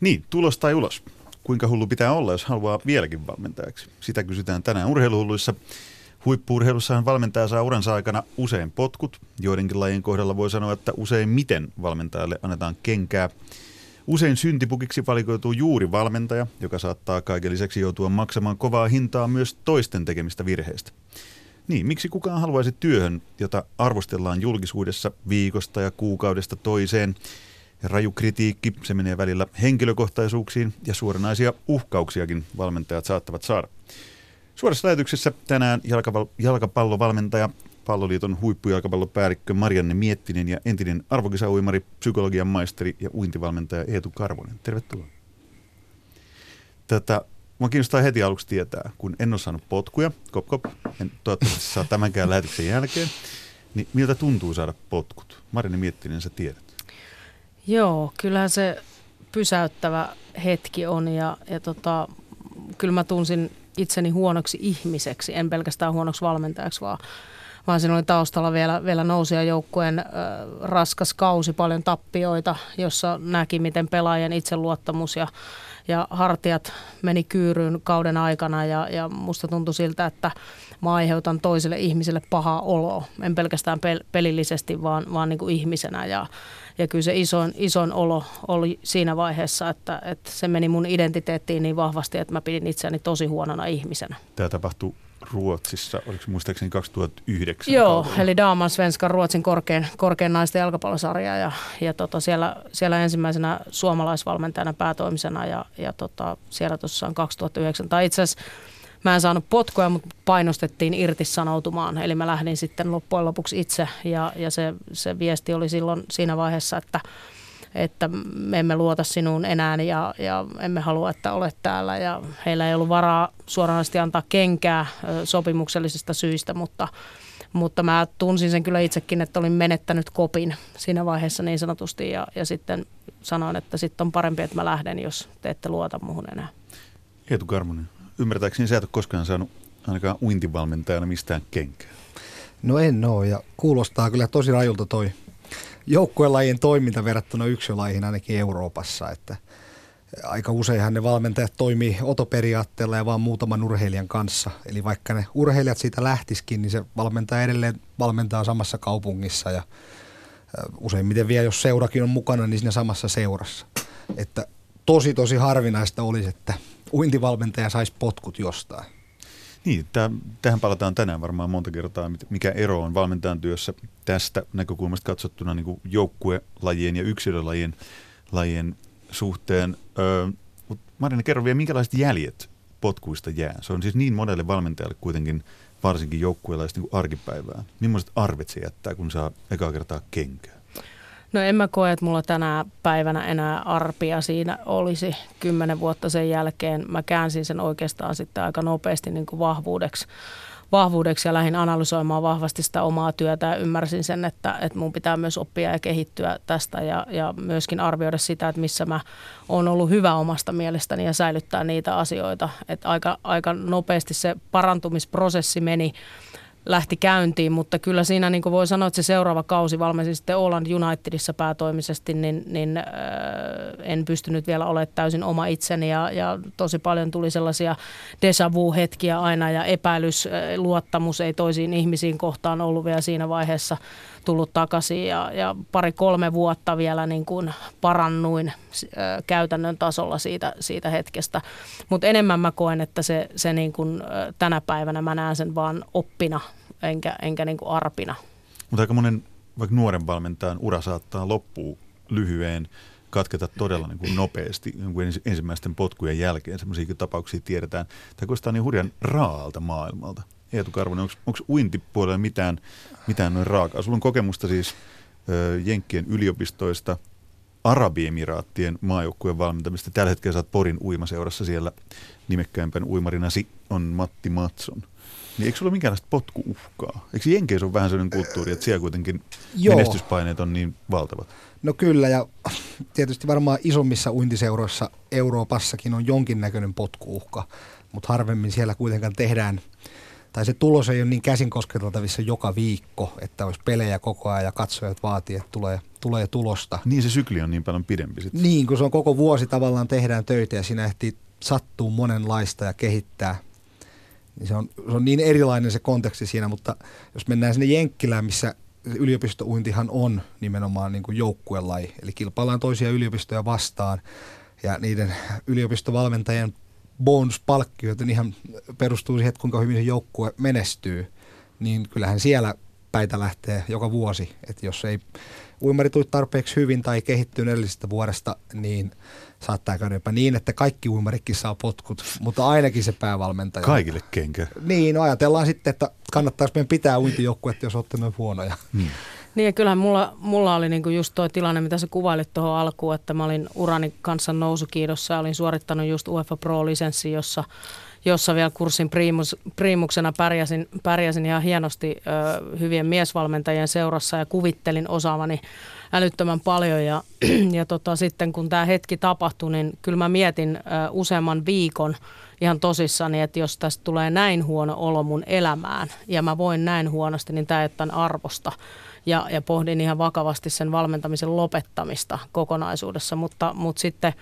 Niin, tulos tai ulos. Kuinka hullu pitää olla, jos haluaa vieläkin valmentajaksi? Sitä kysytään tänään urheiluhulluissa. Huippuurheilussahan valmentaja saa uransa aikana usein potkut. Joidenkin lajien kohdalla voi sanoa, että usein miten valmentajalle annetaan kenkää. Usein syntipukiksi valikoituu juuri valmentaja, joka saattaa kaiken lisäksi joutua maksamaan kovaa hintaa myös toisten tekemistä virheistä. Niin, miksi kukaan haluaisi työhön, jota arvostellaan julkisuudessa viikosta ja kuukaudesta toiseen? Ja raju kritiikki, se menee välillä henkilökohtaisuuksiin ja suoranaisia uhkauksiakin valmentajat saattavat saada. Suorassa lähetyksessä tänään jalkapallovalmentaja, Palloliiton huippujalkapallopäällikkö Marianne Miettinen ja entinen arvokisauimari, psykologian maisteri ja uintivalmentaja Eetu Karvonen. Tervetuloa. Tätä Mua kiinnostaa heti aluksi tietää, kun en ole saanut potkuja, kop, kop, en toivottavasti saa tämänkään lähetyksen jälkeen, niin miltä tuntuu saada potkut? Marini Miettinen, sä tiedät. Joo, kyllähän se pysäyttävä hetki on ja, ja tota, kyllä mä tunsin itseni huonoksi ihmiseksi, en pelkästään huonoksi valmentajaksi, vaan, vaan siinä oli taustalla vielä, vielä nousia joukkueen äh, raskas kausi, paljon tappioita, jossa näki, miten pelaajien itseluottamus ja ja hartiat meni kyyryyn kauden aikana ja, ja musta tuntui siltä, että mä aiheutan toiselle ihmiselle pahaa oloa. En pelkästään pel- pelillisesti, vaan, vaan niin kuin ihmisenä ja, ja kyllä se isoin, isoin olo oli siinä vaiheessa, että, että se meni mun identiteettiin niin vahvasti, että mä pidin itseäni tosi huonona ihmisenä. Tämä tapahtui Ruotsissa, oliko se muistaakseni 2009? Joo, kaudella? eli Daman Svenskan Ruotsin korkein, korkein naisten jalkapallosarja ja, ja tota, siellä, siellä ensimmäisenä suomalaisvalmentajana päätoimisena ja, ja tota, siellä tuossa 2009, tai itse asiassa mä en saanut potkoja, mutta painostettiin irtisanoutumaan, eli mä lähdin sitten loppujen lopuksi itse ja, ja se, se viesti oli silloin siinä vaiheessa, että että me emme luota sinuun enää ja, ja emme halua, että olet täällä. Ja heillä ei ollut varaa suoranaisesti antaa kenkää sopimuksellisista syistä, mutta, mutta mä tunsin sen kyllä itsekin, että olin menettänyt kopin siinä vaiheessa niin sanotusti ja, ja sitten sanoin, että sitten on parempi, että mä lähden, jos te ette luota muuhun enää. Eetu Karmonen, ymmärtääkseni sä et ole koskaan saanut ainakaan uintivalmentajana mistään kenkää. No en oo ja kuulostaa kyllä tosi rajulta toi joukkuelajien toiminta verrattuna yksilölajeihin ainakin Euroopassa, että aika useinhan ne valmentajat toimii otoperiaatteella ja vaan muutaman urheilijan kanssa. Eli vaikka ne urheilijat siitä lähtiskin, niin se valmentaa edelleen valmentaa samassa kaupungissa ja useimmiten vielä, jos seurakin on mukana, niin siinä samassa seurassa. Että tosi tosi harvinaista olisi, että uintivalmentaja saisi potkut jostain. Niin, täh, tähän palataan tänään varmaan monta kertaa, mikä ero on valmentajan työssä tästä näkökulmasta katsottuna niin joukkuelajien ja yksilölajien lajien suhteen. Öö, Marina, kerro vielä, minkälaiset jäljet potkuista jää? Se on siis niin monelle valmentajalle kuitenkin, varsinkin joukkueelaiset niin arkipäivää. Millaiset arvet se jättää, kun saa ekaa kertaa kenkää? No en mä koe, että mulla tänä päivänä enää arpia siinä olisi kymmenen vuotta sen jälkeen. Mä käänsin sen oikeastaan sitten aika nopeasti niin kuin vahvuudeksi, vahvuudeksi ja lähdin analysoimaan vahvasti sitä omaa työtä ja ymmärsin sen, että, että mun pitää myös oppia ja kehittyä tästä ja, ja myöskin arvioida sitä, että missä mä oon ollut hyvä omasta mielestäni ja säilyttää niitä asioita. Että aika, aika nopeasti se parantumisprosessi meni lähti käyntiin, mutta kyllä siinä niin kuin voi sanoa, että se seuraava kausi valmensin sitten Oland Unitedissa päätoimisesti, niin, niin äh, en pystynyt vielä olemaan täysin oma itseni ja, ja tosi paljon tuli sellaisia deja vu-hetkiä aina ja epäilys, äh, luottamus ei toisiin ihmisiin kohtaan ollut vielä siinä vaiheessa tullut takaisin ja, ja pari-kolme vuotta vielä niin kuin parannuin äh, käytännön tasolla siitä, siitä hetkestä. Mutta enemmän mä koen, että se, se niin kuin, äh, tänä päivänä mä näen sen vaan oppina enkä, enkä niin kuin arpina. Mutta aika monen vaikka nuoren valmentajan ura saattaa loppua lyhyen, katketa todella niin kuin nopeasti niin ensimmäisten potkujen jälkeen. Sellaisia tapauksia tiedetään. Tämä kuulostaa niin hurjan raalta maailmalta. Eetu Karvonen, onko uintipuolella mitään, mitään noin raakaa? Sulla on kokemusta siis ö, Jenkkien yliopistoista, Arabiemiraattien maajoukkueen valmentamista. Tällä hetkellä oot Porin uimaseurassa siellä nimekkäimpän uimarinasi on Matti Matson – niin eikö sulla minkäänlaista potkuuhkaa? Eikö Jenkeissä ole vähän sellainen kulttuuri, että siellä kuitenkin Joo. menestyspaineet on niin valtavat? No kyllä, ja tietysti varmaan isommissa uintiseuroissa Euroopassakin on jonkinnäköinen potkuuhka, mutta harvemmin siellä kuitenkaan tehdään, tai se tulos ei ole niin käsin kosketeltavissa joka viikko, että olisi pelejä koko ajan ja katsojat vaatii, että tulee, tulee tulosta. Niin se sykli on niin paljon pidempi sitten. Niin, kun se on koko vuosi tavallaan tehdään töitä ja siinä ehtii sattuu monenlaista ja kehittää. Niin se, on, se on niin erilainen se konteksti siinä, mutta jos mennään sinne Jenkkilään, missä yliopistouintihan on nimenomaan niin kuin joukkuelaji, eli kilpaillaan toisia yliopistoja vastaan ja niiden yliopistovalmentajien bonuspalkkiot ihan perustuu siihen, että kuinka hyvin se joukkue menestyy, niin kyllähän siellä päitä lähtee joka vuosi. Että jos ei uimari tarpeeksi hyvin tai kehittyy edellisestä vuodesta, niin saattaa käydä jopa niin, että kaikki uimarikin saa potkut, mutta ainakin se päävalmentaja. Kaikille kenkä. Niin, no ajatellaan sitten, että kannattaisi meidän pitää uintijoukkuetta, jos olette noin huonoja. Hmm. Niin ja kyllähän mulla, mulla oli niinku just tuo tilanne, mitä sä kuvailit tuohon alkuun, että mä olin urani kanssa nousukiidossa ja olin suorittanut just UEFA Pro-lisenssi, jossa, jossa vielä kurssin priimus, priimuksena pärjäsin, pärjäsin ihan hienosti ö, hyvien miesvalmentajien seurassa ja kuvittelin osaavani älyttömän paljon ja, ja tota, sitten kun tämä hetki tapahtui, niin kyllä mä mietin ö, useamman viikon ihan tosissani, että jos tästä tulee näin huono olo mun elämään ja mä voin näin huonosti, niin tämä ei arvosta. Ja, ja pohdin ihan vakavasti sen valmentamisen lopettamista kokonaisuudessa, mutta, mutta sitten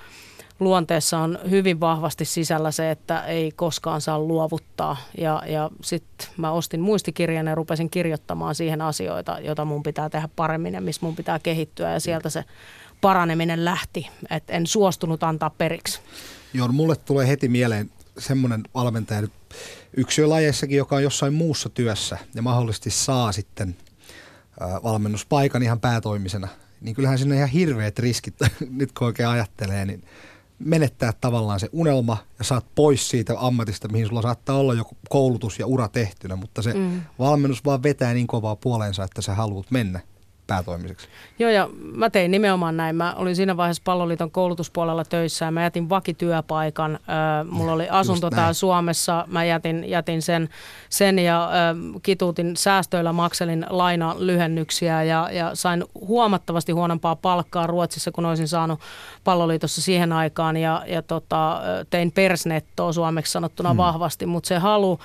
luonteessa on hyvin vahvasti sisällä se, että ei koskaan saa luovuttaa. Ja, ja sitten mä ostin muistikirjan ja rupesin kirjoittamaan siihen asioita, joita mun pitää tehdä paremmin ja missä mun pitää kehittyä. Ja sieltä se paraneminen lähti, että en suostunut antaa periksi. Joo, mulle tulee heti mieleen semmoinen valmentaja yksilölajeissakin, joka on jossain muussa työssä ja mahdollisesti saa sitten valmennuspaikan ihan päätoimisena, niin kyllähän sinne ihan hirveät riskit, nyt kun oikein ajattelee, niin menettää tavallaan se unelma ja saat pois siitä ammatista, mihin sulla saattaa olla joku koulutus ja ura tehtynä, mutta se mm. valmennus vaan vetää niin kovaa puoleensa, että sä haluat mennä päätoimiseksi. Joo, ja mä tein nimenomaan näin. Mä olin siinä vaiheessa palloliiton koulutuspuolella töissä ja mä jätin vakityöpaikan. Mulla oli asunto täällä Suomessa. Mä jätin, jätin sen, sen ja kituutin säästöillä makselin laina lyhennyksiä ja, ja sain huomattavasti huonompaa palkkaa Ruotsissa, kun olisin saanut palloliitossa siihen aikaan ja, ja tota, tein persnettoa suomeksi sanottuna hmm. vahvasti, mutta se halu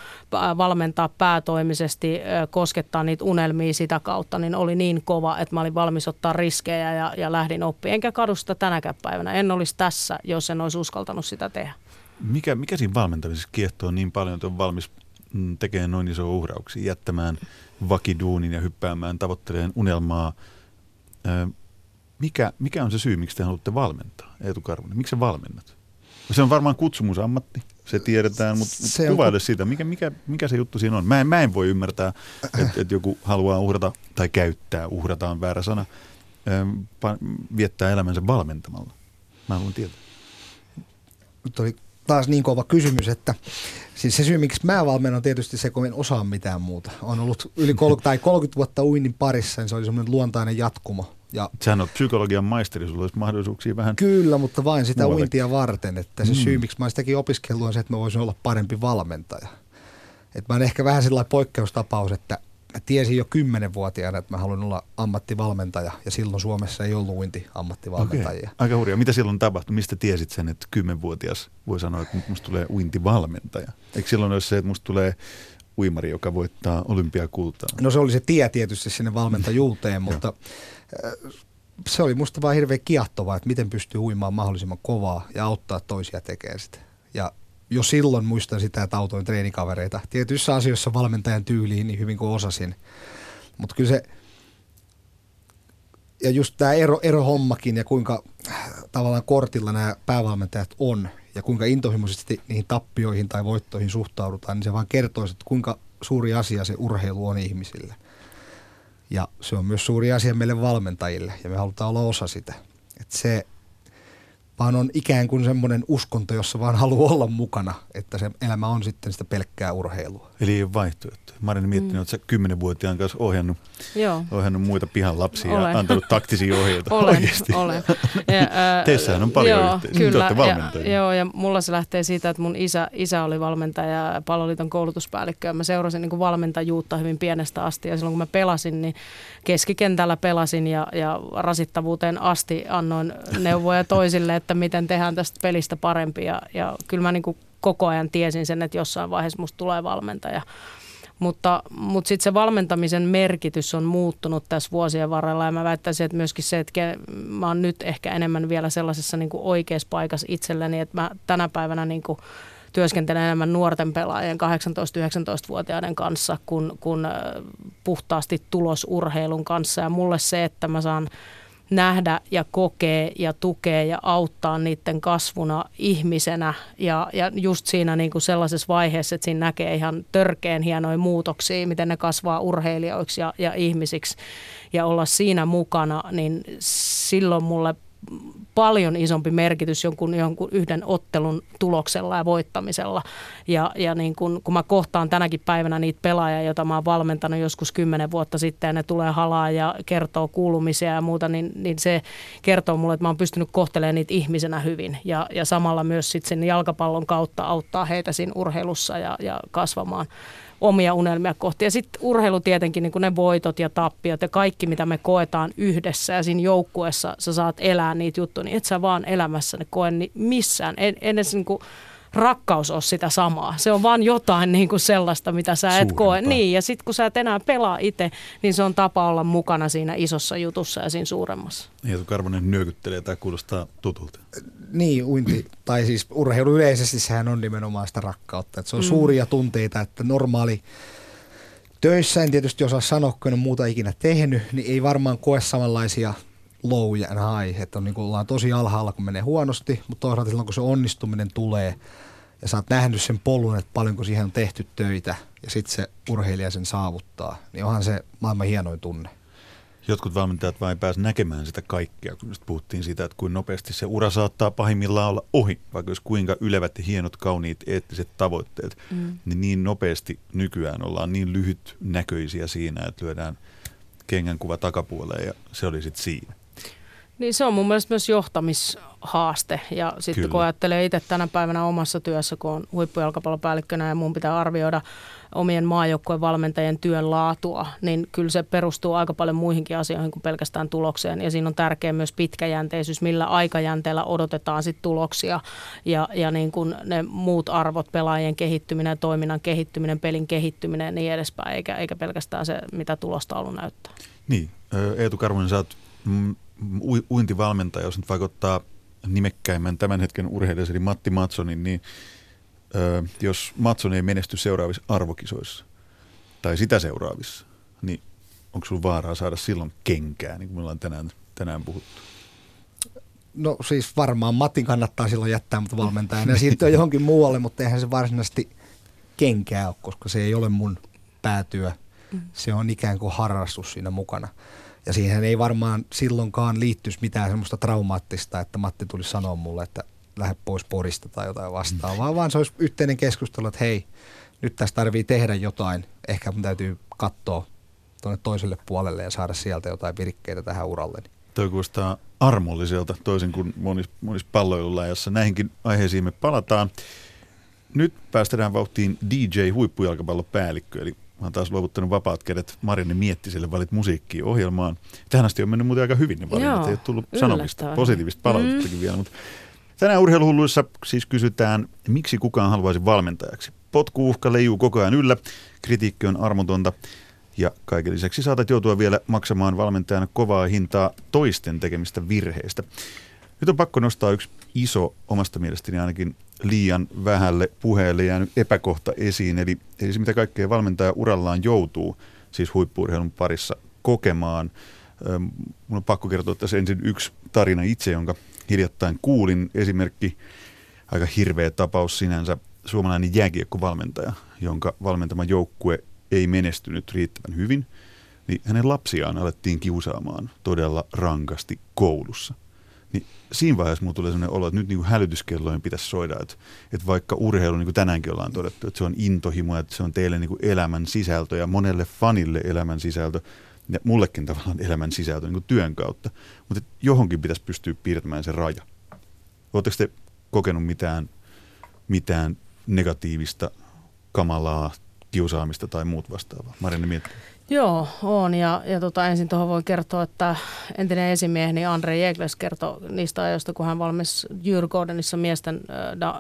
valmentaa päätoimisesti, koskettaa niitä unelmia sitä kautta, niin oli niin kova kova, että mä olin valmis ottaa riskejä ja, ja lähdin oppimaan. Enkä kadu sitä tänäkään päivänä. En olisi tässä, jos en olisi uskaltanut sitä tehdä. Mikä, mikä siinä valmentamisessa kiehtoo niin paljon, että on valmis mm, tekemään noin iso uhrauksia, jättämään vakiduunin ja hyppäämään tavoitteleen unelmaa. Mikä, mikä on se syy, miksi te haluatte valmentaa, Eetu Karvonen? Miksi sä valmennat? Se on varmaan kutsumusammatti, se tiedetään, mutta se kuvaile on... siitä, mikä, mikä, mikä se juttu siinä on. Mä en, mä en voi ymmärtää, että et joku haluaa uhrata tai käyttää, uhrata on väärä sana, viettää elämänsä valmentamalla. Mä haluan tietää. Nyt oli taas niin kova kysymys, että siis se syy, miksi mä valmennan on tietysti se, kun en osaa mitään muuta. On ollut yli 30, tai 30 vuotta uinnin parissa, niin se oli semmoinen luontainen jatkumo ja, Sehän on psykologian maisteri, sulla olisi mahdollisuuksia vähän Kyllä, mutta vain sitä muualle. uintia varten. Että se mm. syy, miksi mä sitäkin opiskellut, on se, että mä voisin olla parempi valmentaja. Et mä olen ehkä vähän sellainen poikkeustapaus, että mä tiesin jo kymmenenvuotiaana, että mä haluan olla ammattivalmentaja. Ja silloin Suomessa ei ollut uinti ammattivalmentajia. Okay. Aika hurjaa. Mitä silloin tapahtui? Mistä tiesit sen, että kymmenvuotias voi sanoa, että musta tulee uintivalmentaja? Eikö silloin olisi se, että musta tulee uimari, joka voittaa olympiakultaa? No se oli se tie tietysti sinne valmentajuuteen, mutta se oli musta vaan hirveän kiehtovaa, että miten pystyy uimaan mahdollisimman kovaa ja auttaa toisia tekemään sitä. Ja jo silloin muistan sitä, että autoin treenikavereita. Tietyissä asioissa valmentajan tyyliin niin hyvin kuin osasin. Mutta kyllä se, ja just tämä ero, erohommakin ja kuinka tavallaan kortilla nämä päävalmentajat on ja kuinka intohimoisesti niihin tappioihin tai voittoihin suhtaudutaan, niin se vaan kertoo, että kuinka suuri asia se urheilu on ihmisille. Ja se on myös suuri asia meille valmentajille ja me halutaan olla osa sitä. Et se vaan on ikään kuin semmoinen uskonto, jossa vaan haluaa olla mukana, että se elämä on sitten sitä pelkkää urheilua. Eli ei ole vaihtoehto. Mä olen miettinyt, mm. että sä kymmenenvuotiaan kanssa ohjannut, Joo. ohjannut muita pihan lapsia olen. ja antanut taktisia ohjeita. olen, Oikeasti. olen. Ja, äh, Teissähän on paljon joo, yhteistä. Kyllä, ja, joo, ja mulla se lähtee siitä, että mun isä, isä oli valmentaja ja paloliiton koulutuspäällikkö ja mä seurasin niin kuin valmentajuutta hyvin pienestä asti ja silloin kun mä pelasin, niin keskikentällä pelasin ja, ja rasittavuuteen asti annoin neuvoja toisille, että miten tehdään tästä pelistä parempi ja, ja kyllä mä niin kuin koko ajan tiesin sen, että jossain vaiheessa musta tulee valmentaja. Mutta, mutta sitten se valmentamisen merkitys on muuttunut tässä vuosien varrella ja mä väittäisin, että myöskin se, että mä oon nyt ehkä enemmän vielä sellaisessa niin kuin oikeassa paikassa itselleni, että mä tänä päivänä niin kuin työskentelen enemmän nuorten pelaajien 18-19-vuotiaiden kanssa kuin, kuin puhtaasti tulosurheilun kanssa. Ja mulle se, että mä saan nähdä ja kokea ja tukea ja auttaa niiden kasvuna ihmisenä. Ja, ja just siinä niin kuin sellaisessa vaiheessa, että siinä näkee ihan törkeen hienoja muutoksia, miten ne kasvaa urheilijoiksi ja, ja ihmisiksi. Ja olla siinä mukana, niin silloin mulle paljon isompi merkitys jonkun, jonkun yhden ottelun tuloksella ja voittamisella. Ja, ja niin kun, kun mä kohtaan tänäkin päivänä niitä pelaajia, joita mä oon valmentanut joskus kymmenen vuotta sitten ja ne tulee halaa ja kertoo kuulumisia ja muuta, niin, niin se kertoo mulle, että mä oon pystynyt kohtelemaan niitä ihmisenä hyvin. Ja, ja samalla myös sitten sen jalkapallon kautta auttaa heitä siinä urheilussa ja, ja kasvamaan omia unelmia kohti. Ja sitten urheilu tietenkin, niin kuin ne voitot ja tappiot ja kaikki, mitä me koetaan yhdessä ja siinä joukkueessa sä saat elää niitä juttuja, niin et sä vaan elämässä ne koe niin missään. En, edes niin kuin rakkaus ole sitä samaa. Se on vaan jotain niin kuin sellaista, mitä sä et koe. Niin, ja sitten kun sä et enää pelaa itse, niin se on tapa olla mukana siinä isossa jutussa ja siinä suuremmassa. Eetu Karvonen nyökyttelee, tämä kuulostaa tutulta. Niin, uinti, tai siis urheilu yleisesti, sehän on nimenomaan sitä rakkautta. Että se on mm. suuria tunteita, että normaali töissä, en tietysti osaa sanoa, kun en ole muuta ikinä tehnyt, niin ei varmaan koe samanlaisia low ja high, että on, niin kuin ollaan tosi alhaalla, kun menee huonosti, mutta toisaalta silloin, kun se onnistuminen tulee ja sä oot nähnyt sen polun, että paljonko siihen on tehty töitä ja sitten se urheilija sen saavuttaa, niin onhan se maailman hienoin tunne. Jotkut valmentajat vain pääse näkemään sitä kaikkea, kun just puhuttiin siitä, että kuinka nopeasti se ura saattaa pahimmillaan olla ohi, vaikka jos kuinka ylevät ja hienot, kauniit, eettiset tavoitteet, mm. niin niin nopeasti nykyään ollaan niin lyhyt näköisiä siinä, että lyödään kengän kuva takapuoleen ja se oli sitten siinä. Niin se on mun mielestä myös johtamishaaste ja sitten Kyllä. kun ajattelee itse tänä päivänä omassa työssä, kun on huippujalkapallopäällikkönä ja mun pitää arvioida omien maajoukkojen valmentajien työn laatua, niin kyllä se perustuu aika paljon muihinkin asioihin kuin pelkästään tulokseen. Ja siinä on tärkeä myös pitkäjänteisyys, millä aikajänteellä odotetaan sit tuloksia ja, ja niin kuin ne muut arvot, pelaajien kehittyminen, toiminnan kehittyminen, pelin kehittyminen ja niin edespäin, eikä, eikä pelkästään se, mitä tulostaulu näyttää. Niin, Eetu Karvonen, sä oot uintivalmentaja, jos nyt vaikuttaa nimekkäimmän tämän hetken urheilijan, eli Matti Matsonin, niin ö, jos Matson ei menesty seuraavissa arvokisoissa tai sitä seuraavissa, niin onko sinulla vaaraa saada silloin kenkää, niin kuin me ollaan tänään, tänään puhuttu? No siis varmaan Matin kannattaa silloin jättää mutta valmentajana ja siirtyä johonkin muualle, mutta eihän se varsinaisesti kenkää ole, koska se ei ole mun päätyö. Mm. Se on ikään kuin harrastus siinä mukana. Ja siihen ei varmaan silloinkaan liittyisi mitään semmoista traumaattista, että Matti tuli sanoa mulle, että lähde pois porista tai jotain vastaavaa, vaan se olisi yhteinen keskustelu, että hei, nyt tässä tarvii tehdä jotain. Ehkä mun täytyy katsoa tuonne toiselle puolelle ja saada sieltä jotain virkkeitä tähän uralle. Toi kuulostaa armolliselta, toisin kuin monissa monis palloilulajassa. Näihinkin aiheisiin me palataan. Nyt päästään vauhtiin DJ-huippujalkapallopäällikkö, eli Mä oon taas luovuttanut vapaat kädet Marianne Miettiselle valit musiikkia ohjelmaan. Tähän asti on mennyt muuten aika hyvin ne valinnat. Ei ole tullut sanomista, positiivista palautettakin mm. vielä. Mutta tänään urheiluhulluissa siis kysytään, miksi kukaan haluaisi valmentajaksi. Potkuuhka leijuu koko ajan yllä, kritiikki on armotonta ja kaiken lisäksi saatat joutua vielä maksamaan valmentajana kovaa hintaa toisten tekemistä virheistä. Nyt on pakko nostaa yksi iso, omasta mielestäni ainakin liian vähälle puheelle jäänyt epäkohta esiin, eli, eli se mitä kaikkea valmentaja urallaan joutuu, siis huippuurheilun parissa kokemaan. Mun on pakko kertoa tässä ensin yksi tarina itse, jonka hiljattain kuulin. Esimerkki, aika hirveä tapaus sinänsä, suomalainen jääkiekkovalmentaja, jonka valmentama joukkue ei menestynyt riittävän hyvin, niin hänen lapsiaan alettiin kiusaamaan todella rankasti koulussa niin siinä vaiheessa mulla tulee sellainen olo, että nyt niin kuin hälytyskellojen pitäisi soida, että, että vaikka urheilu, niin kuin tänäänkin ollaan todettu, että se on intohimo, että se on teille niin kuin elämän sisältö ja monelle fanille elämän sisältö ja mullekin tavallaan elämän sisältö niin kuin työn kautta, mutta johonkin pitäisi pystyä piirtämään se raja. Oletteko te kokenut mitään, mitään negatiivista, kamalaa, kiusaamista tai muut vastaavaa? Marianne miettii. Joo, on. Ja, ja tota, ensin tuohon voi kertoa, että entinen esimieheni Andre Jegles kertoi niistä ajoista, kun hän valmis Djurgårdenissa miesten äh,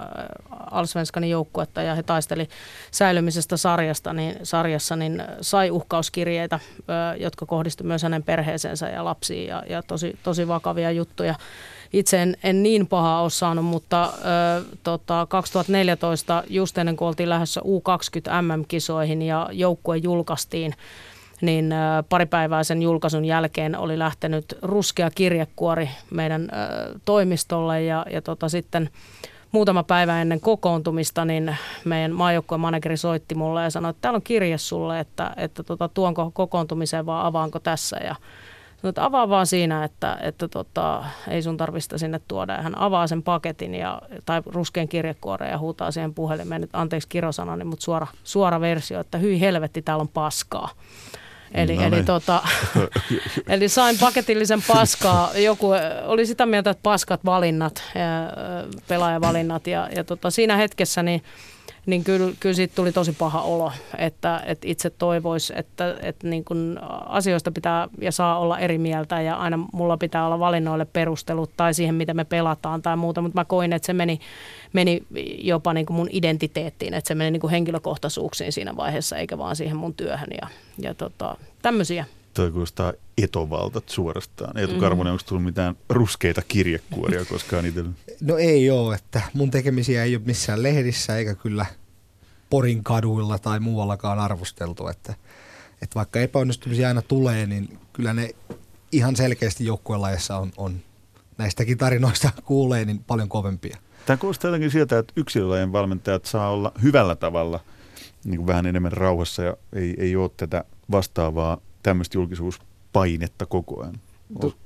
Alsvenskanin joukkuetta ja he taisteli säilymisestä sarjasta, niin, sarjassa, niin sai uhkauskirjeitä, jotka kohdistuivat myös hänen perheeseensä ja lapsiin ja, ja tosi, tosi vakavia juttuja. Itse en, en niin pahaa ole saanut, mutta ö, tota, 2014 just ennen kuin oltiin lähdössä U20 MM-kisoihin ja joukkue julkaistiin, niin pari päivää sen julkaisun jälkeen oli lähtenyt ruskea kirjekuori meidän toimistolle ja, ja tota, sitten muutama päivä ennen kokoontumista, niin meidän maajoukkueen manageri soitti mulle ja sanoi, että täällä on kirje sulle, että, että tota, tuonko kokoontumiseen vai avaanko tässä. Ja sanoi, että avaa vaan siinä, että, että tota, ei sun tarvista sinne tuoda. Ja hän avaa sen paketin ja, tai ruskean kirjekuoreen ja huutaa siihen puhelimeen, että anteeksi kirosanani, mutta suora, suora versio, että hyi helvetti, täällä on paskaa. Eli, no eli, niin. tota, eli sain paketillisen paskaa. Joku oli sitä mieltä, että paskat valinnat, pelaajavalinnat ja, ja tota, siinä hetkessä niin niin kyllä, kyllä siitä tuli tosi paha olo, että, että itse toivoisi, että, että niin kun asioista pitää ja saa olla eri mieltä ja aina mulla pitää olla valinnoille perustelut tai siihen, mitä me pelataan tai muuta, mutta mä koin, että se meni, meni jopa niin kuin mun identiteettiin, että se meni niin kuin henkilökohtaisuuksiin siinä vaiheessa eikä vaan siihen mun työhön ja, ja tota, tämmöisiä toi kuulostaa etovaltat suorastaan. Eetu mm-hmm. Onko tullut mitään ruskeita kirjekuoria koskaan itsellä? No ei ole, että mun tekemisiä ei ole missään lehdissä eikä kyllä Porin kaduilla tai muuallakaan arvosteltu, että, että vaikka epäonnistumisia aina tulee, niin kyllä ne ihan selkeästi joukkuelajassa on, on näistäkin tarinoista kuulee niin paljon kovempia. Tämä kuulostaa jotenkin sieltä, että yksilölajien valmentajat saa olla hyvällä tavalla niin kuin vähän enemmän rauhassa ja ei, ei ole tätä vastaavaa tämmöistä julkisuuspainetta koko ajan.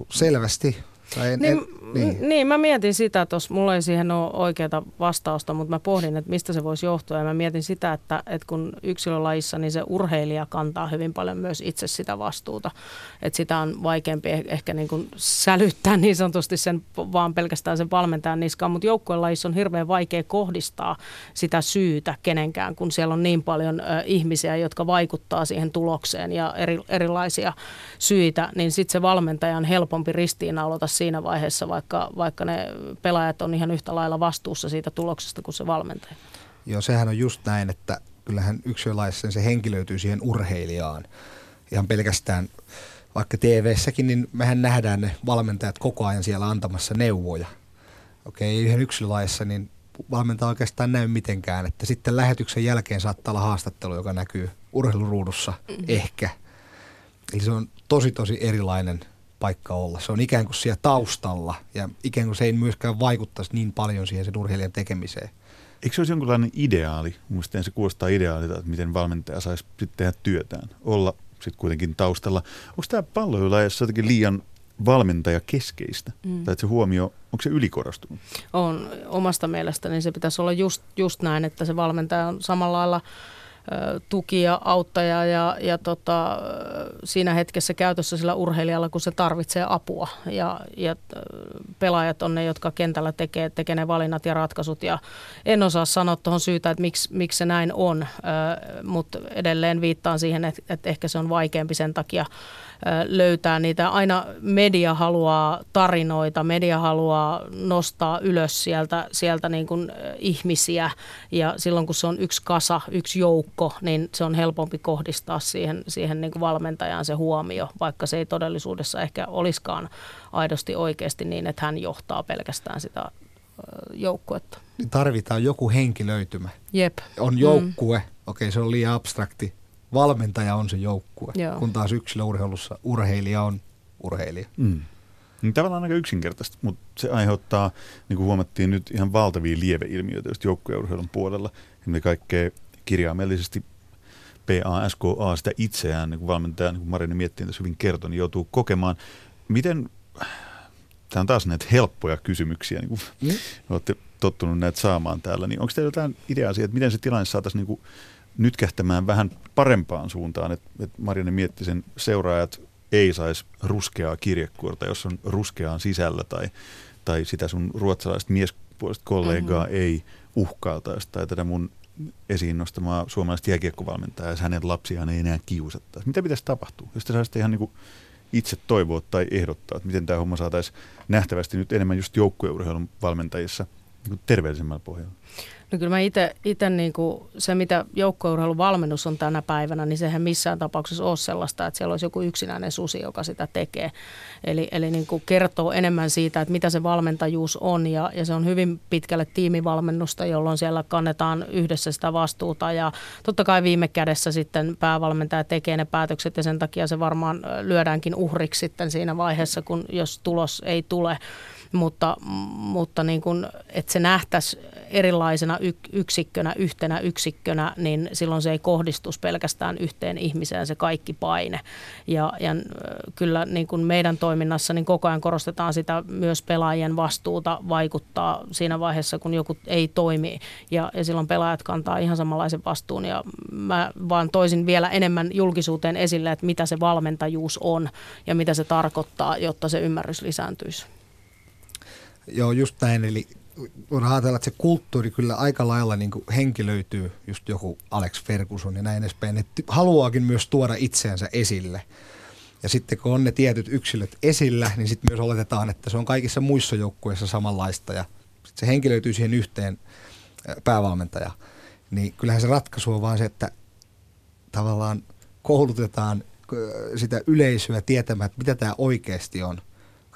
Selvästi. Tai en, niin, en, niin. niin, mä mietin sitä, että mulla ei siihen ole oikeaa vastausta, mutta mä pohdin, että mistä se voisi johtua. Ja mä mietin sitä, että, että kun yksilölajissa, niin se urheilija kantaa hyvin paljon myös itse sitä vastuuta. Että sitä on vaikeampi eh, ehkä niin kuin sälyttää niin sanotusti sen, vaan pelkästään sen valmentajan niskaan. Mutta joukkuelajissa on hirveän vaikea kohdistaa sitä syytä kenenkään, kun siellä on niin paljon ö, ihmisiä, jotka vaikuttaa siihen tulokseen ja eri, erilaisia syitä. Niin sitten se valmentaja on helpompi ristiinnaulata siinä vaiheessa, vaikka, vaikka ne pelaajat on ihan yhtä lailla vastuussa siitä tuloksesta kuin se valmentaja. Joo, sehän on just näin, että kyllähän yksilölaissa se henkilöityy siihen urheilijaan. Ihan pelkästään vaikka TV-säkin, niin mehän nähdään ne valmentajat koko ajan siellä antamassa neuvoja. Okei, yhden yksilölaissa, niin valmentaja oikeastaan näy mitenkään. Että sitten lähetyksen jälkeen saattaa olla haastattelu, joka näkyy urheiluruudussa mm-hmm. ehkä. Eli se on tosi tosi erilainen paikka olla. Se on ikään kuin siellä taustalla ja ikään kuin se ei myöskään vaikuttaisi niin paljon siihen sen urheilijan tekemiseen. Eikö se olisi jonkinlainen ideaali? Mielestäni se kuulostaa ideaalilta, että miten valmentaja saisi sitten tehdä työtään, olla sitten kuitenkin taustalla. Onko tämä palloilulajassa jotenkin liian valmentajakeskeistä? Mm. Tai että se huomio, onko se ylikorostunut? On. Omasta mielestäni se pitäisi olla just, just näin, että se valmentaja on samalla lailla – tuki ja auttaja ja, ja tota, siinä hetkessä käytössä sillä urheilijalla, kun se tarvitsee apua. Ja, ja pelaajat on ne, jotka kentällä tekee, tekee ne valinnat ja ratkaisut. Ja en osaa sanoa tuohon syytä, että miksi, miksi se näin on, mutta edelleen viittaan siihen, että, että ehkä se on vaikeampi sen takia, löytää niitä. Aina media haluaa tarinoita, media haluaa nostaa ylös sieltä, sieltä niin kuin ihmisiä ja silloin kun se on yksi kasa, yksi joukko, niin se on helpompi kohdistaa siihen, siihen niin kuin valmentajaan se huomio, vaikka se ei todellisuudessa ehkä olisikaan aidosti oikeasti niin, että hän johtaa pelkästään sitä joukkuetta. Niin tarvitaan joku henkilöitymä. Jep. On joukkue, mm. okei se on liian abstrakti, valmentaja on se joukkue, Joo. kun taas yksilöurheilussa urheilija on urheilija. Mm. Niin tavallaan aika yksinkertaista, mutta se aiheuttaa, niin kuin huomattiin nyt, ihan valtavia lieveilmiöitä just joukkueurheilun puolella. Ja kaikkea kirjaimellisesti PASKA sitä itseään, niin kuin valmentaja, niin kuin Marini miettii tässä hyvin kertoi, niin joutuu kokemaan. Miten, tämä on taas näitä helppoja kysymyksiä, niin kuin mm. olette tottunut näitä saamaan täällä, niin onko teillä jotain ideaa siitä, että miten se tilanne saataisiin niin kuin nytkähtämään vähän parempaan suuntaan, että, että Marianne mietti sen seuraajat ei saisi ruskeaa kirjekuorta, jos on ruskeaan sisällä tai, tai sitä sun ruotsalaista miespuolista kollegaa mm-hmm. ei uhkailtaisi tai tätä mun esiin nostamaa suomalaista jääkiekkovalmentajaa, jos hänen lapsiaan ei enää kiusattaisi. Mitä pitäisi tapahtua, jos te saisitte ihan niin kuin itse toivoa tai ehdottaa, että miten tämä homma saataisiin nähtävästi nyt enemmän just joukkueurheilun valmentajissa niin terveellisemmällä pohjalla? No kyllä mä itse niin se, mitä joukkourheilun valmennus on tänä päivänä, niin sehän missään tapauksessa ole sellaista, että siellä olisi joku yksinäinen susi, joka sitä tekee. Eli, eli niin kuin kertoo enemmän siitä, että mitä se valmentajuus on ja, ja se on hyvin pitkälle tiimivalmennusta, jolloin siellä kannetaan yhdessä sitä vastuuta ja totta kai viime kädessä sitten päävalmentaja tekee ne päätökset ja sen takia se varmaan lyödäänkin uhriksi sitten siinä vaiheessa, kun jos tulos ei tule mutta, mutta niin kuin, että se nähtäisi erilaisena yksikkönä, yhtenä yksikkönä, niin silloin se ei kohdistus pelkästään yhteen ihmiseen se kaikki paine. Ja, ja kyllä niin kuin meidän toiminnassa niin koko ajan korostetaan sitä myös pelaajien vastuuta vaikuttaa siinä vaiheessa, kun joku ei toimi ja, ja silloin pelaajat kantaa ihan samanlaisen vastuun ja mä vaan toisin vielä enemmän julkisuuteen esille, että mitä se valmentajuus on ja mitä se tarkoittaa, jotta se ymmärrys lisääntyisi. Joo, just näin. Eli voidaan ajatella, että se kulttuuri kyllä aika lailla niin henkilöityy, just joku Alex Ferguson ja näin edespäin. Että haluaakin myös tuoda itseänsä esille. Ja sitten kun on ne tietyt yksilöt esillä, niin sitten myös oletetaan, että se on kaikissa muissa joukkueissa samanlaista ja se henkilöityy siihen yhteen päävalmentaja. Niin kyllähän se ratkaisu on vaan se, että tavallaan koulutetaan sitä yleisöä tietämään, että mitä tämä oikeasti on –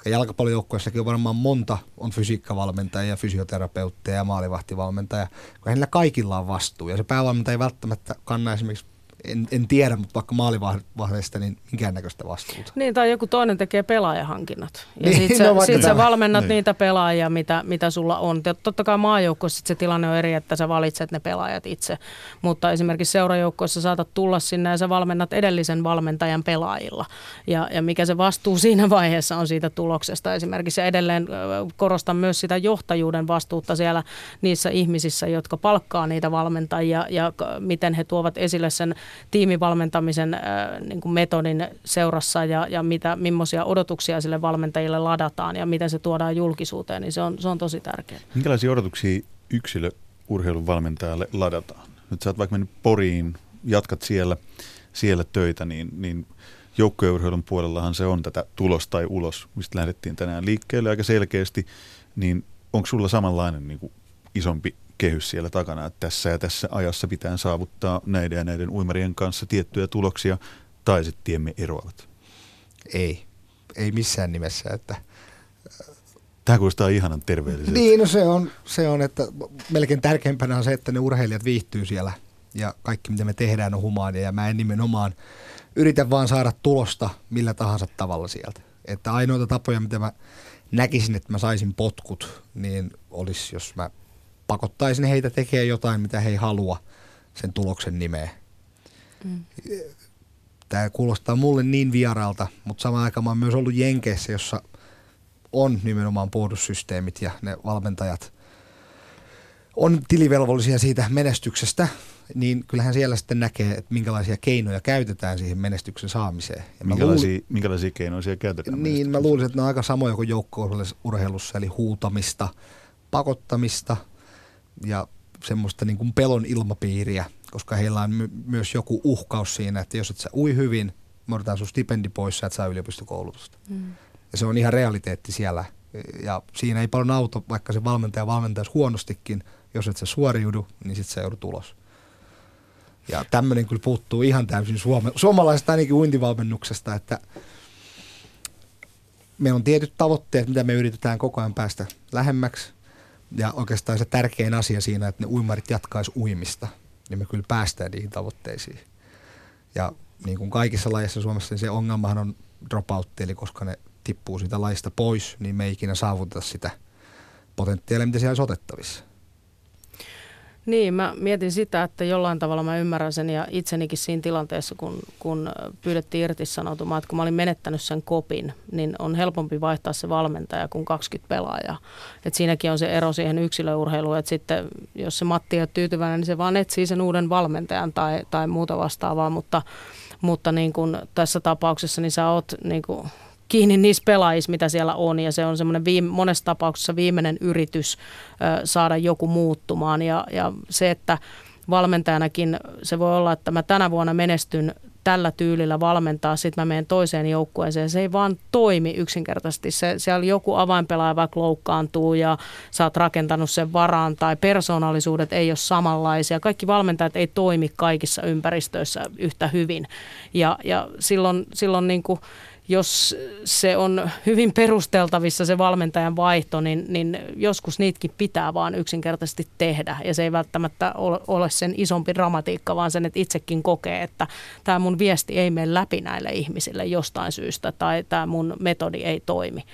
jalkapallojoukkueessakin on varmaan monta, on fysiikkavalmentajia, fysioterapeutteja ja maalivahtivalmentajia, kun heillä kaikilla on vastuu. Ja se päävalmentaja ei välttämättä kanna esimerkiksi en, en tiedä, mutta vaikka maalivahdeista, niin minkäännäköistä vastuuta. Niin, tai joku toinen tekee pelaajahankinnat. Ja niin, sit sä, no, sit sä valmennat niin. niitä pelaajia, mitä, mitä sulla on. Totta kai maajoukkoissa se tilanne on eri, että sä valitset ne pelaajat itse. Mutta esimerkiksi seurajoukkoissa saatat tulla sinne ja sä valmennat edellisen valmentajan pelaajilla. Ja, ja mikä se vastuu siinä vaiheessa on siitä tuloksesta esimerkiksi. Ja edelleen korostan myös sitä johtajuuden vastuutta siellä niissä ihmisissä, jotka palkkaa niitä valmentajia ja miten he tuovat esille sen tiimivalmentamisen äh, niin kuin metodin seurassa ja, ja mitä, millaisia odotuksia sille valmentajille ladataan ja miten se tuodaan julkisuuteen, niin se on, se on tosi tärkeää. Minkälaisia odotuksia yksilö urheilun valmentajalle ladataan? Nyt sä oot vaikka mennyt Poriin, jatkat siellä, siellä töitä, niin, niin joukkojeurheilun puolellahan se on tätä tulos tai ulos, mistä lähdettiin tänään liikkeelle aika selkeästi, niin onko sulla samanlainen niin kuin isompi kehys siellä takana, että tässä ja tässä ajassa pitää saavuttaa näiden ja näiden uimarien kanssa tiettyjä tuloksia, tai sitten tiemme eroavat? Ei, ei missään nimessä, että Tämä kuulostaa ihanan terveelliseltä. Niin, no se on, se on, että melkein tärkeimpänä on se, että ne urheilijat viihtyy siellä ja kaikki mitä me tehdään on humaania ja mä en nimenomaan yritä vaan saada tulosta millä tahansa tavalla sieltä. Että ainoita tapoja, mitä mä näkisin, että mä saisin potkut, niin olisi, jos mä pakottaisin heitä tekemään jotain, mitä he ei halua sen tuloksen nimeä. Mm. Tämä kuulostaa mulle niin vieraalta, mutta samaan aikaan mä oon myös ollut Jenkeissä, jossa on nimenomaan puolustussysteemit ja ne valmentajat on tilivelvollisia siitä menestyksestä, niin kyllähän siellä sitten näkee, että minkälaisia keinoja käytetään siihen menestyksen saamiseen. Ja minkälaisia, luul... minkälaisia keinoja siellä käytetään? Niin, mä luulisin, että ne on aika samoja kuin joukko-urheilussa, eli huutamista, pakottamista – ja semmoista niin kuin pelon ilmapiiriä, koska heillä on my- myös joku uhkaus siinä, että jos et sä ui hyvin, me otetaan sun stipendi pois, sä et saa yliopistokoulutusta. Mm. Ja se on ihan realiteetti siellä. Ja siinä ei paljon auta, vaikka se valmentaja valmentaisi huonostikin, jos et sä suoriudu, niin sitten se joudut ulos. Ja tämmöinen kyllä puuttuu ihan täysin suome- suomalaisesta ainakin uintivalmennuksesta, että meillä on tietyt tavoitteet, mitä me yritetään koko ajan päästä lähemmäksi. Ja oikeastaan se tärkein asia siinä, että ne uimarit jatkaisi uimista, niin me kyllä päästään niihin tavoitteisiin. Ja niin kuin kaikissa lajeissa Suomessa, niin se ongelmahan on dropout, eli koska ne tippuu siitä lajista pois, niin me ei ikinä saavuteta sitä potentiaalia, mitä siellä olisi otettavissa. Niin, mä mietin sitä, että jollain tavalla mä ymmärrän sen ja itsenikin siinä tilanteessa, kun, kun pyydettiin irtisanoutumaan, että kun mä olin menettänyt sen kopin, niin on helpompi vaihtaa se valmentaja kuin 20 pelaajaa. Et siinäkin on se ero siihen yksilöurheiluun, että sitten jos se Matti ei ole tyytyväinen, niin se vaan etsii sen uuden valmentajan tai, tai muuta vastaavaa, mutta, mutta niin kun tässä tapauksessa niin sä oot niin kun kiinni niissä pelaajissa, mitä siellä on. Ja se on semmoinen viime, monessa tapauksessa viimeinen yritys ö, saada joku muuttumaan. Ja, ja se, että valmentajanakin se voi olla, että mä tänä vuonna menestyn tällä tyylillä valmentaa, sitten mä menen toiseen joukkueeseen. Se ei vaan toimi yksinkertaisesti. Se, siellä joku avainpelaaja vaikka loukkaantuu ja sä oot rakentanut sen varaan tai persoonallisuudet ei ole samanlaisia. Kaikki valmentajat ei toimi kaikissa ympäristöissä yhtä hyvin. Ja, ja silloin, silloin niin kuin jos se on hyvin perusteltavissa se valmentajan vaihto, niin, niin joskus niitäkin pitää vaan yksinkertaisesti tehdä. Ja se ei välttämättä ole sen isompi dramatiikka, vaan sen, että itsekin kokee, että tämä mun viesti ei mene läpi näille ihmisille jostain syystä tai tämä mun metodi ei toimi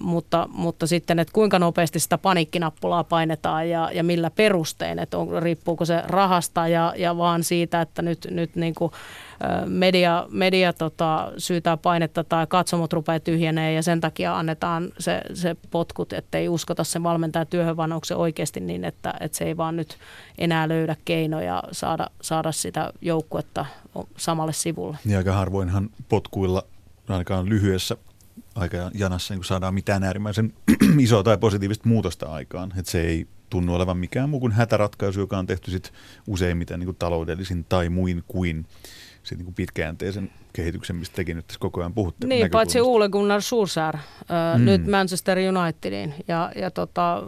mutta, mutta sitten, että kuinka nopeasti sitä paniikkinappulaa painetaan ja, ja millä perustein, että on, riippuuko se rahasta ja, ja vaan siitä, että nyt, nyt niin kuin media, media tota, syytää painetta tai katsomot rupeaa tyhjenee ja sen takia annetaan se, se potkut, ettei uskota sen valmentajan työhön, vaan onko se oikeasti niin, että, että se ei vaan nyt enää löydä keinoja saada, saada sitä joukkuetta samalle sivulle. Niin aika harvoinhan potkuilla ainakaan lyhyessä janassa niin saadaan mitään äärimmäisen isoa tai positiivista muutosta aikaan. Että se ei tunnu olevan mikään muu kuin hätäratkaisu, joka on tehty sit useimmiten niin kuin taloudellisin tai muin kuin sit niin kuin pitkäjänteisen kehityksen, mistä tekin nyt tässä koko ajan puhutte. Niin, paitsi Ole Gunnar Solskjaer, mm. nyt Manchester Unitediin ja, ja tota,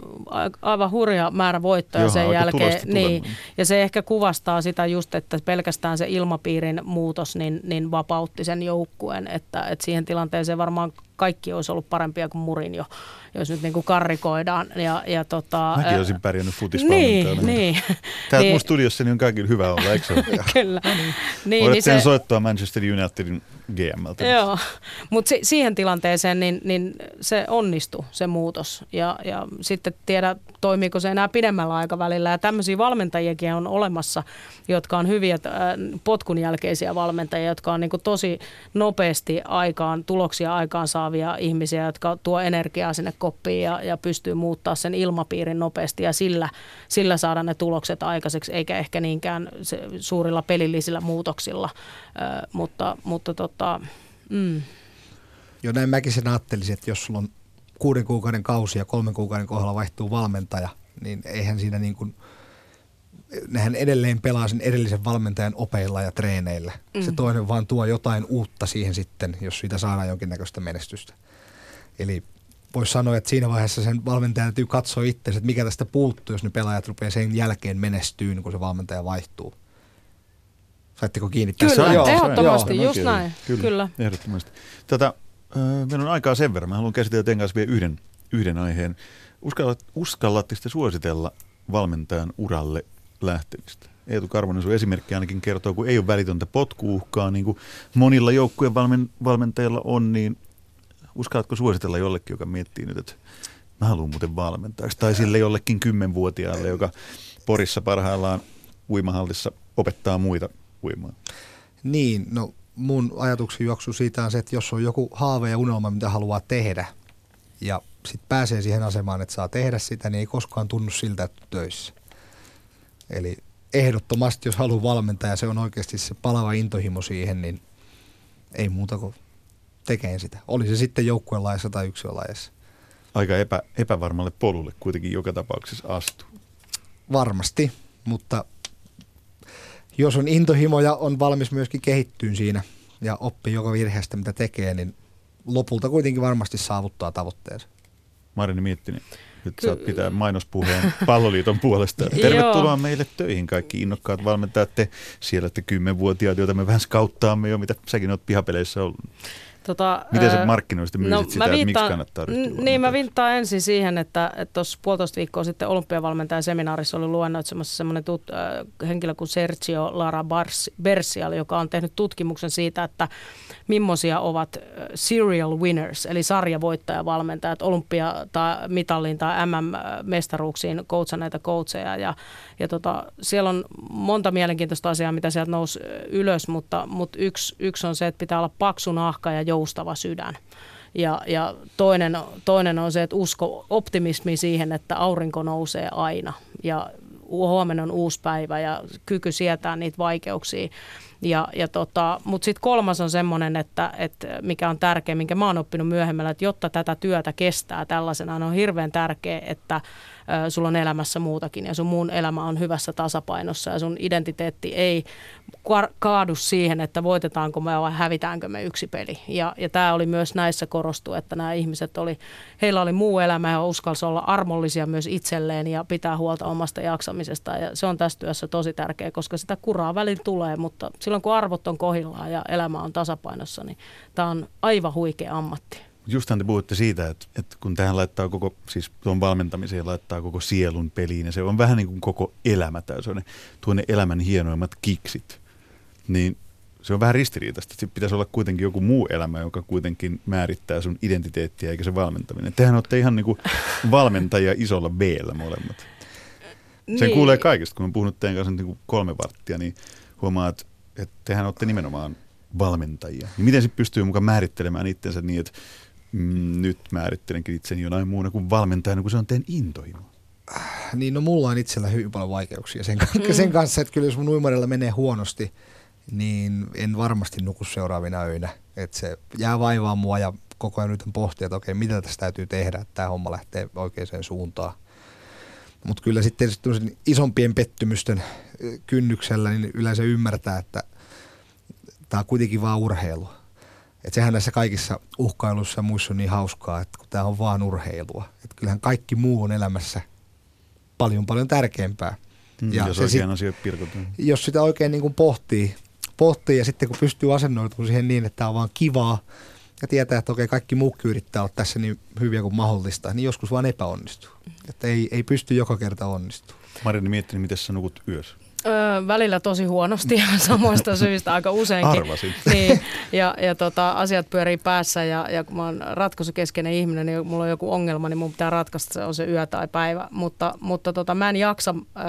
aivan hurja määrä voittoja Johan, sen jälkeen. Niin, ja se ehkä kuvastaa sitä just, että pelkästään se ilmapiirin muutos niin, niin vapautti sen joukkueen, että, että siihen tilanteeseen varmaan kaikki olisi ollut parempia kuin murin jo jos nyt niin kuin karrikoidaan. Ja, ja tota, Mäkin olisin pärjännyt futisvalmentajana. Niin, niin. Täällä niin. mun studiossa niin on kaikille hyvä olla, eikö se ole? Kyllä. niin, niin se... soittaa Manchester didn't GMltä. Joo, mutta si- siihen tilanteeseen niin, niin se onnistui se muutos. Ja, ja sitten tiedä toimiiko se enää pidemmällä aikavälillä. Ja tämmöisiä valmentajiakin on olemassa, jotka on hyviä äh, potkun jälkeisiä valmentajia, jotka on niin tosi nopeasti aikaan, tuloksia aikaan saavia ihmisiä, jotka tuo energiaa sinne koppiin ja, ja pystyy muuttaa sen ilmapiirin nopeasti. Ja sillä, sillä saada ne tulokset aikaiseksi, eikä ehkä niinkään se, suurilla pelillisillä muutoksilla, äh, mutta, mutta tota, mm. Jo näin mäkin sen ajattelisin, että jos sulla on kuuden kuukauden kausi ja kolmen kuukauden kohdalla vaihtuu valmentaja, niin eihän siinä niin kuin, nehän edelleen pelaa sen edellisen valmentajan opeilla ja treeneillä. Mm. Se toinen vaan tuo jotain uutta siihen sitten, jos siitä saadaan jonkinnäköistä menestystä. Eli voisi sanoa, että siinä vaiheessa sen valmentajan täytyy katsoa itse, että mikä tästä puuttuu, jos ne pelaajat rupeaa sen jälkeen menestyyn, kun se valmentaja vaihtuu. Saitteko kiinni Kyllä, tässä? Joo, ehdottomasti, joo, just kyllä, näin. Kyllä, kyllä. ehdottomasti. Tätä, äh, meillä on aikaa sen verran. Mä haluan käsitellä teidän kanssa vielä yhden, yhden aiheen. Uskallat, uskallatte sitten suositella valmentajan uralle lähtemistä? Eetu Karvonen, sun esimerkki ainakin kertoo, kun ei ole välitöntä potkuuhkaa, niin kuin monilla joukkueen valmen, valmentajilla on, niin uskallatko suositella jollekin, joka miettii nyt, että mä haluan muuten valmentajaksi, tai sille jollekin kymmenvuotiaalle, joka Porissa parhaillaan uimahallissa opettaa muita uimaan? Niin, no mun ajatuksen juoksu siitä on se, että jos on joku haave ja unelma, mitä haluaa tehdä, ja sitten pääsee siihen asemaan, että saa tehdä sitä, niin ei koskaan tunnu siltä, että töissä. Eli ehdottomasti, jos haluaa valmentaa ja se on oikeasti se palava intohimo siihen, niin ei muuta kuin tekee sitä. Oli se sitten joukkueen laajassa tai yksilön laajassa. Aika epä, epävarmalle polulle kuitenkin joka tapauksessa astuu. Varmasti, mutta jos on intohimo ja on valmis myöskin kehittyyn siinä ja oppii joka virheestä, mitä tekee, niin lopulta kuitenkin varmasti saavuttaa tavoitteensa. Marini Miettinen, nyt Ky- saat pitää mainospuheen palloliiton puolesta. Tervetuloa meille töihin kaikki innokkaat valmentajat, te siellä te kymmenvuotiaat, joita me vähän skauttaamme jo, mitä säkin olet pihapeleissä ollut. Tota, Miten se markkinoista myysit no, sitä, viittaan, että miksi kannattaa ryhtyä Niin, mä viittaan ensin siihen, että tuossa puolitoista viikkoa sitten olympiavalmentajan seminaarissa oli luennoitsemassa semmoinen tut, äh, henkilö kuin Sergio Lara Bersial, joka on tehnyt tutkimuksen siitä, että millaisia ovat serial winners, eli sarjavoittajavalmentajat, olympia- tai mitallin tai MM-mestaruuksiin coachaneita coacheja. Ja, ja tota, siellä on monta mielenkiintoista asiaa, mitä sieltä nousi ylös, mutta, mutta yksi, yksi on se, että pitää olla paksu nahka ja joustava sydän. Ja, ja toinen, toinen on se, että usko optimismi siihen, että aurinko nousee aina ja huomenna on uusi päivä ja kyky sietää niitä vaikeuksia. Ja, ja tota, Mutta sitten kolmas on semmoinen, että, että mikä on tärkeä, minkä mä oon oppinut myöhemmällä, että jotta tätä työtä kestää tällaisena, on hirveän tärkeä, että sulla on elämässä muutakin ja sun muun elämä on hyvässä tasapainossa ja sun identiteetti ei kaadu siihen, että voitetaanko me vai hävitäänkö me yksi peli. Ja, ja tämä oli myös näissä korostu, että nämä ihmiset oli, heillä oli muu elämä ja uskalsi olla armollisia myös itselleen ja pitää huolta omasta jaksamisesta ja se on tässä työssä tosi tärkeä, koska sitä kuraa välillä tulee, mutta silloin kun arvot on kohillaan ja elämä on tasapainossa, niin tämä on aivan huikea ammatti. Justhan te puhutte siitä, että, että kun tähän laittaa koko, siis tuon valmentamiseen laittaa koko sielun peliin ja se on vähän niin kuin koko elämä ne, tuonne elämän hienoimmat kiksit, niin se on vähän ristiriitaista. Sitten pitäisi olla kuitenkin joku muu elämä, joka kuitenkin määrittää sun identiteettiä eikä se valmentaminen. Tehän olette ihan niin kuin valmentajia isolla b molemmat. Sen niin. kuulee kaikista, kun on puhunut teidän kanssa niin kuin kolme varttia, niin huomaat, että tehän olette nimenomaan valmentajia. Niin miten se pystyy mukaan määrittelemään itsensä niin, että mm, nyt määrittelenkin itseni jonain muuna kuin valmentajana, kun se on teidän intohimo? Niin, no mulla on itsellä hyvin paljon vaikeuksia sen, mm. sen kanssa, että kyllä jos mun uimarilla menee huonosti, niin en varmasti nuku seuraavina öinä. Että se jää vaivaa mua ja koko ajan nyt pohtia, että okei, mitä tässä täytyy tehdä, että tämä homma lähtee oikeaan suuntaan. Mutta kyllä sitten isompien pettymysten kynnyksellä niin yleensä ymmärtää, että tämä on kuitenkin vaan urheilu. Et sehän näissä kaikissa uhkailuissa ja muissa on niin hauskaa, että kun tämä on vaan urheilua. Että kyllähän kaikki muu on elämässä paljon paljon tärkeämpää. Mm, ja jos se oikein sit, pilkotaan. Jos sitä oikein niin kuin pohtii, pohtii ja sitten kun pystyy asennoitumaan siihen niin, että tämä on vaan kivaa ja tietää, että okei kaikki muukin yrittää olla tässä niin hyviä kuin mahdollista, niin joskus vaan epäonnistuu. Että ei, ei pysty joka kerta onnistumaan. Marini miettii, miten sä nukut yössä? Öö, välillä tosi huonosti ja samoista syistä aika useinkin. Arvasin. Niin, ja, ja tota, asiat pyörii päässä ja, ja kun mä oon ratkaisukeskeinen ihminen, niin mulla on joku ongelma, niin mun pitää ratkaista se on se yö tai päivä. Mutta, mutta tota, mä en jaksa öö,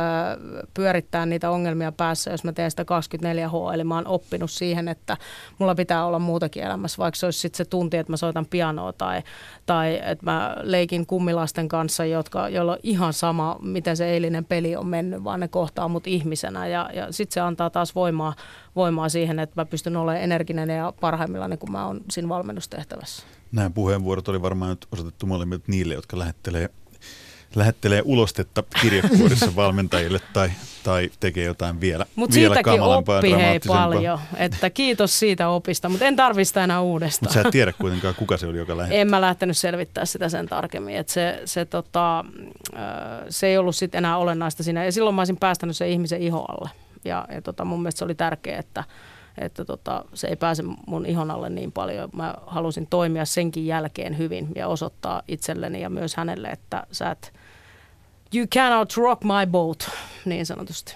pyörittää niitä ongelmia päässä, jos mä teen sitä 24H. Eli mä oon oppinut siihen, että mulla pitää olla muutakin elämässä, vaikka se olisi sitten se tunti, että mä soitan pianoa tai, tai että mä leikin kummilasten kanssa, jotka, joilla on ihan sama, miten se eilinen peli on mennyt, vaan ne kohtaa mut ihmisiä ihmisenä ja, ja sitten se antaa taas voimaa, voimaa siihen, että mä pystyn olemaan energinen ja parhaimmillaan kun mä oon siinä valmennustehtävässä. Nämä puheenvuorot oli varmaan nyt osoitettu molemmille niille, jotka lähettelee lähettelee ulostetta kirjekuorissa valmentajille tai, tai tekee jotain vielä, Mut vielä siitäkin oppi hei paljon, että kiitos siitä opista, mutta en tarvitse sitä enää uudestaan. Mutta sä et tiedä kuitenkaan, kuka se oli, joka lähetti. En mä lähtenyt selvittää sitä sen tarkemmin, että se, se, tota, se ei ollut sitten enää olennaista siinä. Ja silloin mä olisin päästänyt sen ihmisen iho alle. Ja, ja tota, mun mielestä se oli tärkeää, että, että tota, se ei pääse mun ihon alle niin paljon. Mä halusin toimia senkin jälkeen hyvin ja osoittaa itselleni ja myös hänelle, että sä et – You cannot rock my boat, niin sanotusti.